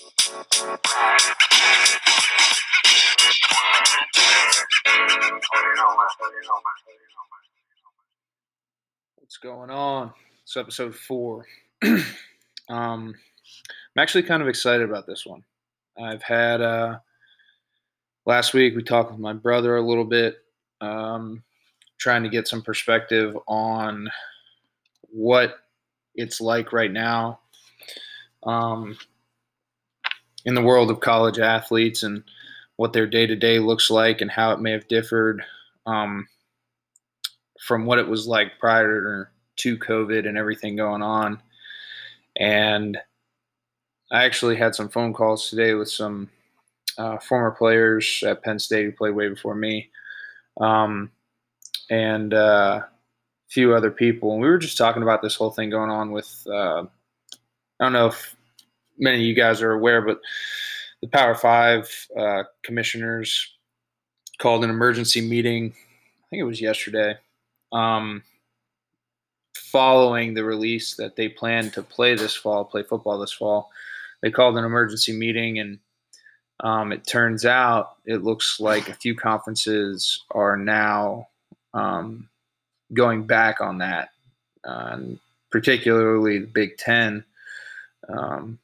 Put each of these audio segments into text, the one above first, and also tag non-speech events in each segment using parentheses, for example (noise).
What's going on? It's episode four. (clears throat) um, I'm actually kind of excited about this one. I've had uh, last week we talked with my brother a little bit, um, trying to get some perspective on what it's like right now um, in the world of college athletes and what their day to day looks like and how it may have differed um, from what it was like prior to COVID and everything going on. And I actually had some phone calls today with some uh, former players at Penn State who played way before me, um, and uh, a few other people. And we were just talking about this whole thing going on with. Uh, I don't know if many of you guys are aware, but the Power Five uh, commissioners called an emergency meeting. I think it was yesterday, um, following the release that they plan to play this fall, play football this fall. They called an emergency meeting, and um, it turns out it looks like a few conferences are now um, going back on that, uh, particularly the Big Ten um,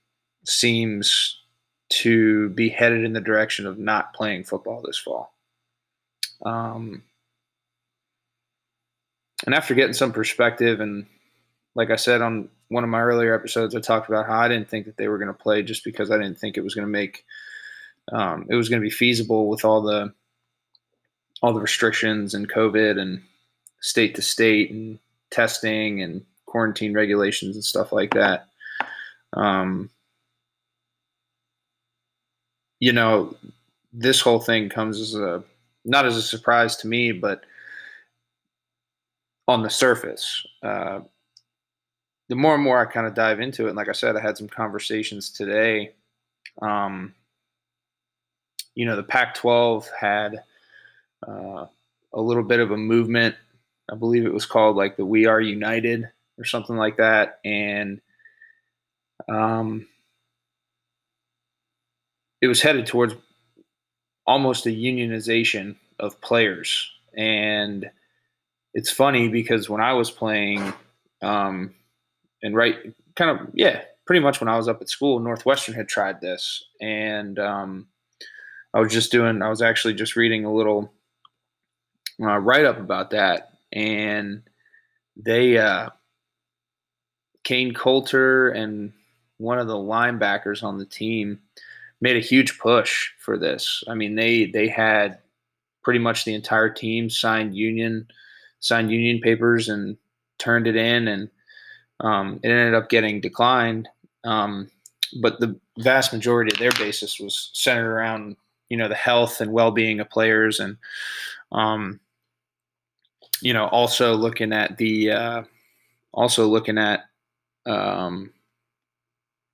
seems to be headed in the direction of not playing football this fall. Um, and after getting some perspective, and like I said on one of my earlier episodes, I talked about how I didn't think that they were going to play just because I didn't think it was going to make um, it was going to be feasible with all the all the restrictions and COVID and state to state and testing and quarantine regulations and stuff like that. Um, you know, this whole thing comes as a not as a surprise to me, but on the surface. Uh, the more and more I kind of dive into it, and like I said, I had some conversations today. Um, you know, the Pac 12 had uh, a little bit of a movement. I believe it was called like the We Are United or something like that. And um, it was headed towards almost a unionization of players. And it's funny because when I was playing, um, and right, kind of, yeah, pretty much when I was up at school, Northwestern had tried this. And um, I was just doing, I was actually just reading a little uh, write up about that. And they, uh, Kain Colter and one of the linebackers on the team made a huge push for this. I mean, they they had pretty much the entire team signed union signed union papers and turned it in, and um, it ended up getting declined. Um, but the vast majority of their basis was centered around you know the health and well-being of players, and um, you know also looking at the uh, also looking at um,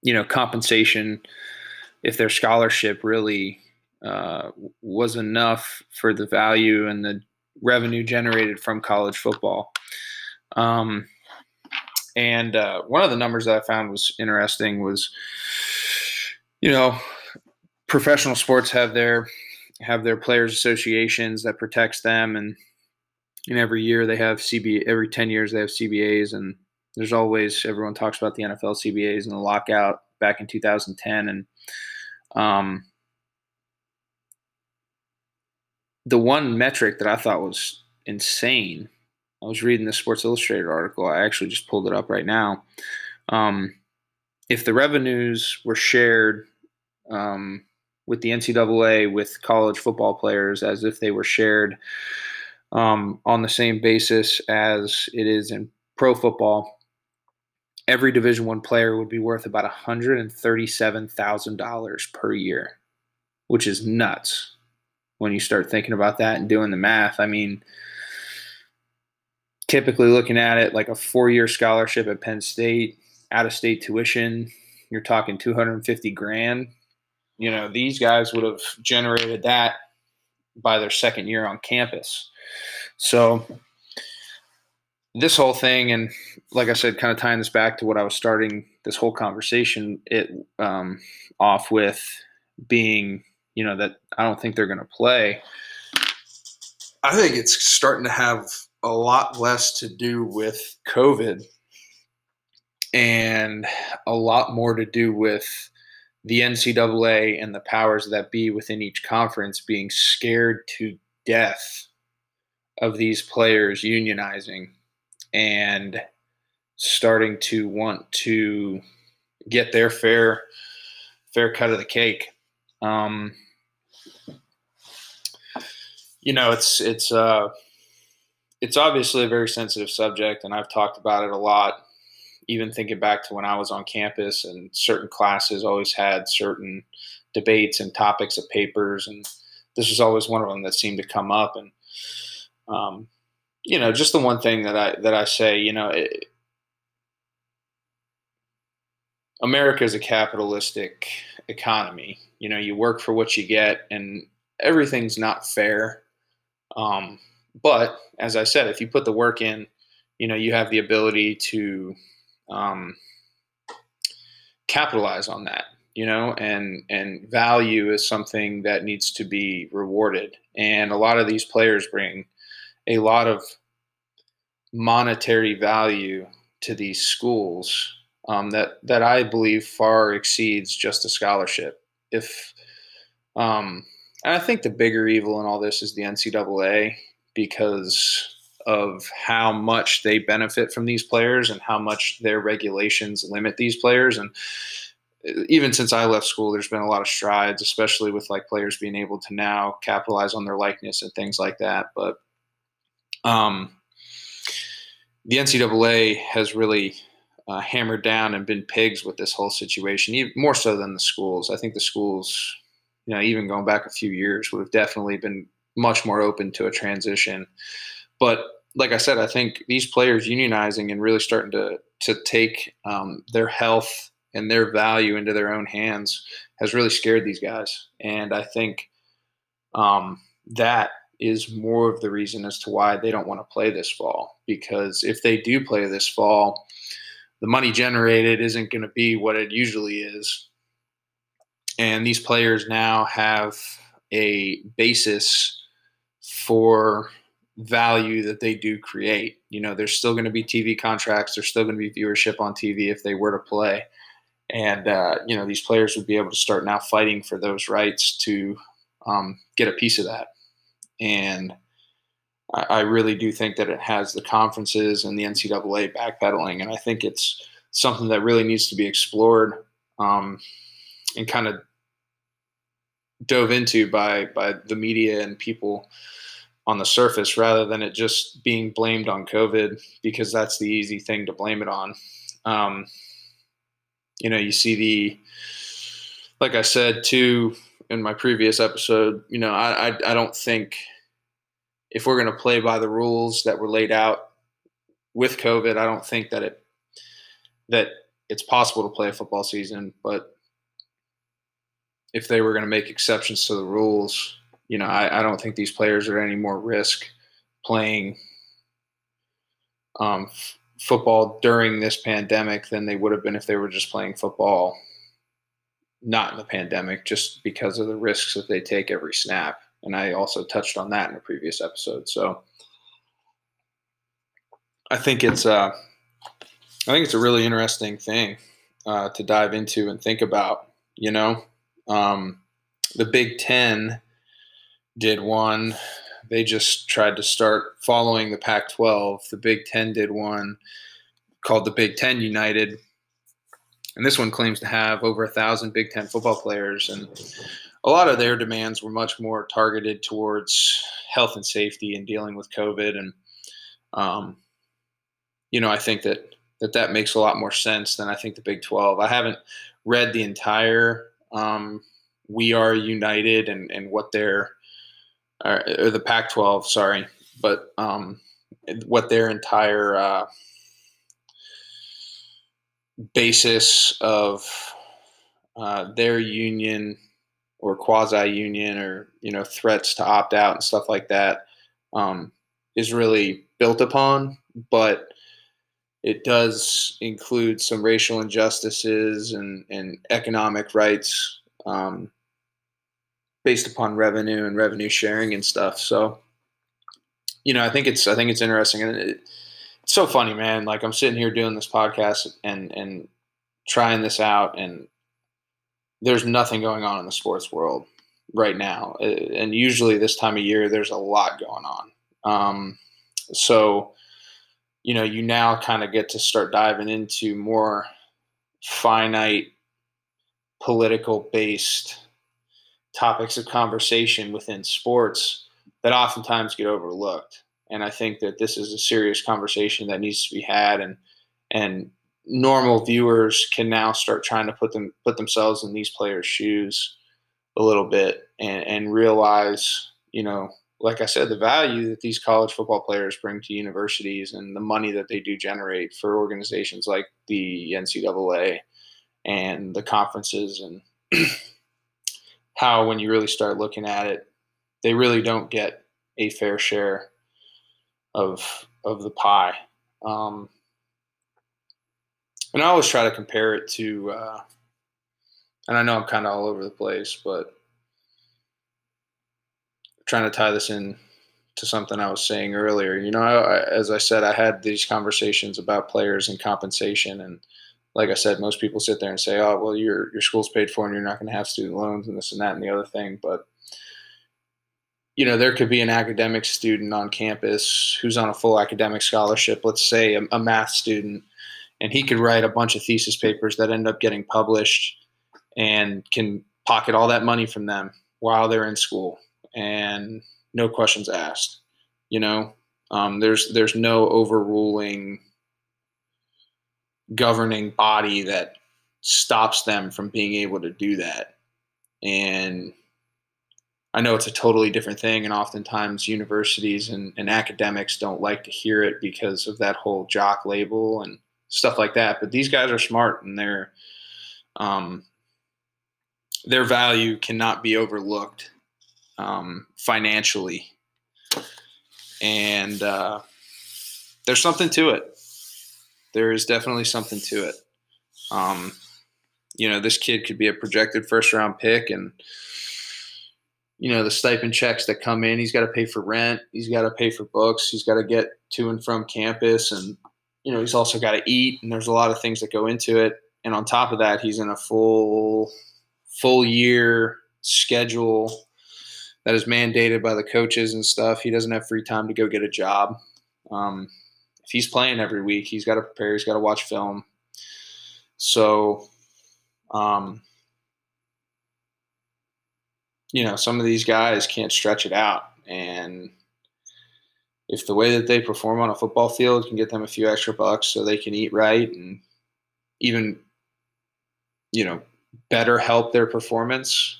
you know compensation if their scholarship really uh, was enough for the value and the revenue generated from college football. Um, and uh, one of the numbers that I found was interesting was, you know, professional sports have their have their players associations that protects them, and and every year they have CB every ten years they have CBAs, and there's always everyone talks about the NFL CBAs and the lockout back in 2010, and um, the one metric that I thought was insane. I was reading the Sports Illustrated article. I actually just pulled it up right now. Um, if the revenues were shared um, with the NCAA with college football players as if they were shared um, on the same basis as it is in pro football, every Division One player would be worth about $137,000 per year, which is nuts when you start thinking about that and doing the math. I mean, typically looking at it like a four year scholarship at Penn State, out of state tuition, you're talking 250 grand. You know, these guys would have generated that by their second year on campus. So, this whole thing, and like I said, kind of tying this back to what I was starting this whole conversation it um, off with being, you know, that I don't think they're going to play. I think it's starting to have a lot less to do with COVID and a lot more to do with the NCAA and the powers that be within each conference being scared to death of these players unionizing and starting to want to get their fair fair cut of the cake. Um, you know, it's it's uh, it's obviously a very sensitive subject, and I've talked about it a lot. Even thinking back to when I was on campus, and certain classes always had certain debates and topics of papers, and this was always one of them that seemed to come up. And um, you know, just the one thing that I that I say, you know, it, America is a capitalistic economy. You know, you work for what you get, and everything's not fair. Um, but as I said, if you put the work in, you know, you have the ability to um, capitalize on that. You know, and and value is something that needs to be rewarded. And a lot of these players bring a lot of monetary value to these schools um, that that I believe far exceeds just a scholarship. If um, and I think the bigger evil in all this is the NCAA because of how much they benefit from these players and how much their regulations limit these players and even since I left school, there's been a lot of strides, especially with like players being able to now capitalize on their likeness and things like that. But um, the NCAA has really uh, hammered down and been pigs with this whole situation, even more so than the schools. I think the schools, you know, even going back a few years, would have definitely been much more open to a transition. But like I said, I think these players unionizing and really starting to to take um, their health and their value into their own hands has really scared these guys. And I think um, that is more of the reason as to why they don't want to play this fall. Because if they do play this fall, the money generated isn't going to be what it usually is. And these players now have a basis for value that they do create. You know, there's still going to be TV contracts, there's still going to be viewership on TV if they were to play. And, uh, you know, these players would be able to start now fighting for those rights to um, get a piece of that. And I, I really do think that it has the conferences and the NCAA backpedaling, and I think it's something that really needs to be explored um, and kind of dove into by by the media and people on the surface rather than it just being blamed on COVID because that's the easy thing to blame it on. Um, you know, you see the, like I said too in my previous episode, you know, I, I, I don't think if we're going to play by the rules that were laid out with COVID, I don't think that it that it's possible to play a football season. But if they were going to make exceptions to the rules, you know, I, I don't think these players are any more risk playing um, f- football during this pandemic than they would have been if they were just playing football not in the pandemic, just because of the risks that they take every snap and I also touched on that in a previous episode. So I think it's uh, I think it's a really interesting thing uh, to dive into and think about. You know, um, the Big Ten did one. They just tried to start following the Pac-12. The Big Ten did one called the Big Ten United, and this one claims to have over a thousand Big Ten football players and a lot of their demands were much more targeted towards health and safety and dealing with COVID. And, um, you know, I think that, that that makes a lot more sense than I think the Big 12. I haven't read the entire um, We Are United and, and what their, or, or the Pac 12, sorry, but um, what their entire uh, basis of uh, their union or quasi union or you know threats to opt out and stuff like that um, is really built upon. But it does include some racial injustices and, and economic rights um, based upon revenue and revenue sharing and stuff. So, you know, I think it's I think it's interesting and it, it's so funny, man. Like I'm sitting here doing this podcast and and trying this out, and there's nothing going on in the sports world right now. And usually this time of year, there's a lot going on. Um, so, you know, you now kind of get to start diving into more finite political based topics of conversation within sports that oftentimes get overlooked. And I think that this is a serious conversation that needs to be had and and normal viewers can now start trying to put them put themselves in these players' shoes a little bit and, and realize, you know, like I said, the value that these college football players bring to universities and the money that they do generate for organizations like the NCAA and the conferences and (clears throat) how when you really start looking at it, they really don't get a fair share of of the pie. Um, and I always try to compare it to, uh, and I know I'm kind of all over the place, but trying to tie this in to something I was saying earlier. You know, I, as I said, I had these conversations about players and compensation, and like I said, most people sit there and say, "Oh, well, your your school's paid for, and you're not going to have student loans, and this and that and the other thing." But you know, there could be an academic student on campus who's on a full academic scholarship. Let's say a, a math student and he could write a bunch of thesis papers that end up getting published and can pocket all that money from them while they're in school and no questions asked you know um, there's there's no overruling governing body that stops them from being able to do that and I know it's a totally different thing, and oftentimes universities and, and academics don't like to hear it because of that whole jock label and stuff like that. But these guys are smart and their um, their value cannot be overlooked um, financially, and uh, there's something to it. There is definitely something to it. Um, you know, this kid could be a projected first round pick, and you know the stipend checks that come in. He's got to pay for rent. He's got to pay for books. He's got to get to and from campus, and you know, he's also got to eat, and there's a lot of things that go into it. And on top of that, he's in a full full year schedule that is mandated by the coaches and stuff. He doesn't have free time to go get a job. Um, if he's playing every week, he's got to prepare. He's got to watch film. So, um, you know, some of these guys can't stretch it out, and if the way that they perform on a football field can get them a few extra bucks so they can eat right and even you know better help their performance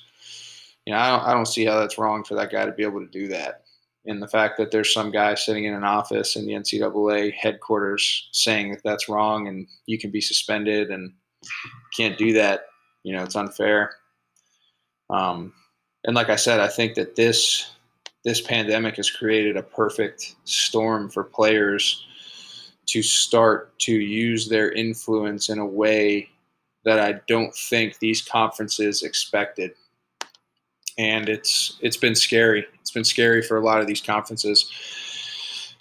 you know I don't, I don't see how that's wrong for that guy to be able to do that. And the fact that there's some guy sitting in an office in the ncaa headquarters saying that that's wrong and you can be suspended and can't do that you know it's unfair. Um, and like i said i think that this this pandemic has created a perfect storm for players to start to use their influence in a way that I don't think these conferences expected. And it's it's been scary. It's been scary for a lot of these conferences,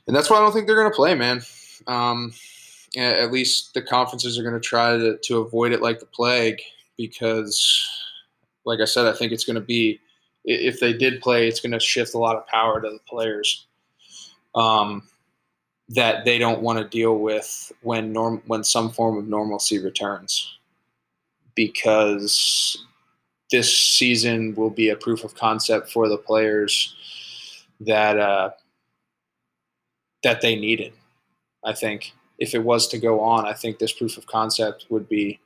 and that's why I don't think they're going to play, man. Um, at least the conferences are going to try to to avoid it like the plague, because, like I said, I think it's going to be if they did play, it's going to shift a lot of power to the players um, that they don't want to deal with when norm when some form of normalcy returns, because this season will be a proof of concept for the players that uh, that they needed. I think if it was to go on, I think this proof of concept would be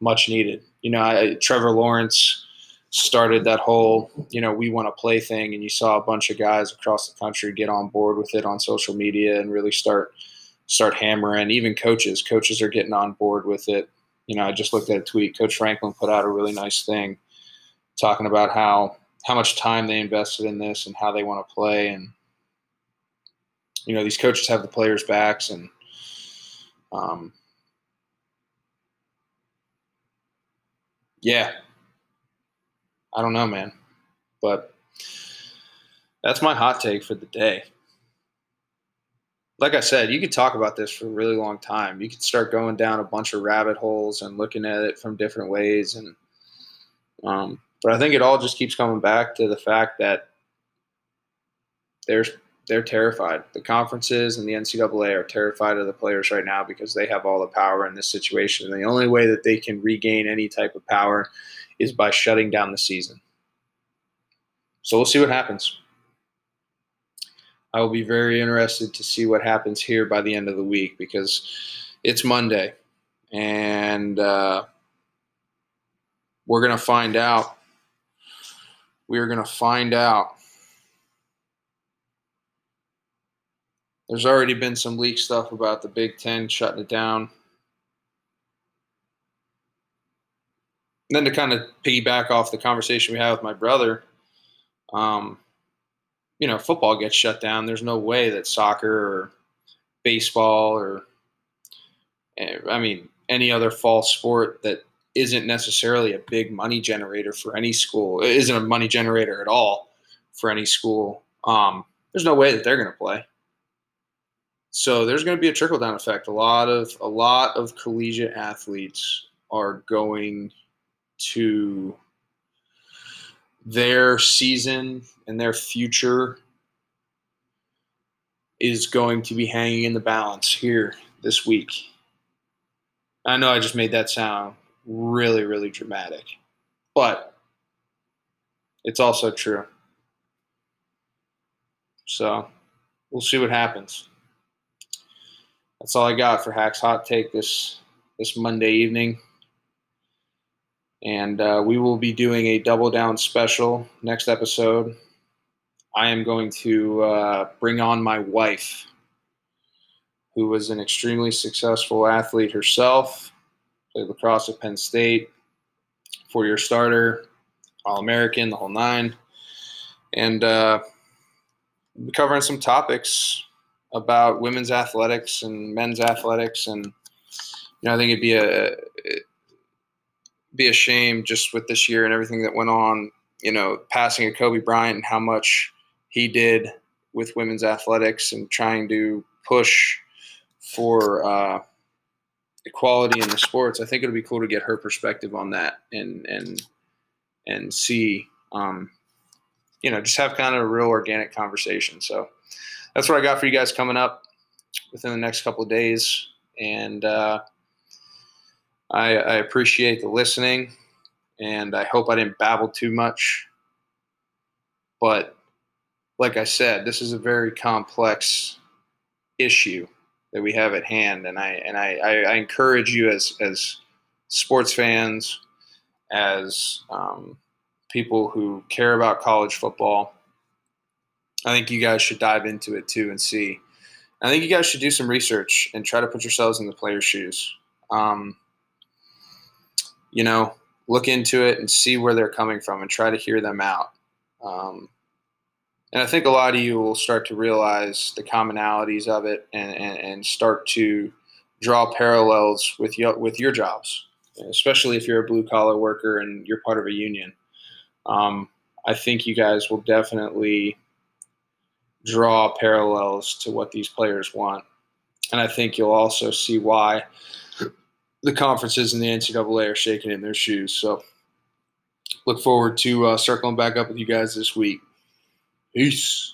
much needed. You know, I, Trevor Lawrence started that whole you know we want to play thing and you saw a bunch of guys across the country get on board with it on social media and really start start hammering. Even coaches coaches are getting on board with it. You know i just looked at a tweet. Coach franklin put out a really nice thing talking about how how much time they invested in this and how they want to play. And you know these coaches have the players backs and Um, yeah, I don't know, man, but that's my hot take for the day. Like I said, you could talk about this for a really long time. You could start going down a bunch of rabbit holes and looking at it from different ways, and um, but I think it all just keeps coming back to the fact that there's they're terrified. The conferences and the NCAA are terrified of the players right now because they have all the power in this situation. And the only way that they can regain any type of power is by shutting down the season. So we'll see what happens. I will be very interested to see what happens here by the end of the week because it's Monday and uh, we're going to find out. We are going to find out There's already been some leak stuff about the Big Ten shutting it down. And then to kind of piggyback off the conversation we had with my brother, um, you know, football gets shut down. There's no way that soccer or baseball or, eh, I mean, any other fall sport that isn't necessarily a big money generator for any school, isn't a money generator at all for any school. Um, there's no way that they're going to play. So there's going to be a trickle down effect. A lot of a lot of collegiate athletes are going to their season and their future is going to be hanging in the balance here this week. I know I just made that sound really, really dramatic, but it's also true. So we'll see what happens that's all I got for Hacks Hot Take this this Monday evening. And uh, we will be doing a double down special next episode. I am going to uh, bring on my wife, who was an extremely successful athlete herself, played lacrosse at Penn State, four year starter, All American, the whole nine. And uh, covering some topics about women's athletics and men's athletics, and you know, I think it'd be a be a shame just with this year and everything that went on. You know, passing of Kobe Bryant and how much he did with women's athletics and trying to push for uh, equality in the sports. I think it would be cool to get her perspective on that and and and see, um, you know, just have kind of a real organic conversation. So that's what I got for you guys coming up within the next couple of days. And uh, I, I appreciate the listening, and I hope I didn't babble too much. But like I said, this is a very complex issue that we have at hand, and I and I, I, I encourage you as as sports fans, as um, people who care about college football, I think you guys should dive into it too and see. I think you guys should do some research and try to put yourselves in the player's shoes. Um, you know, look into it and see where they're coming from and try to hear them out. Um, and I think a lot of you will start to realize the commonalities of it and, and, and start to draw parallels with your, with your jobs, especially if you're a blue collar worker and you're part of a union. Um, I think you guys will definitely draw parallels to what these players want. And I think you'll also see why the conferences and the NCAA are shaking in their shoes. So look forward to uh, circling back up with you guys this week. Peace.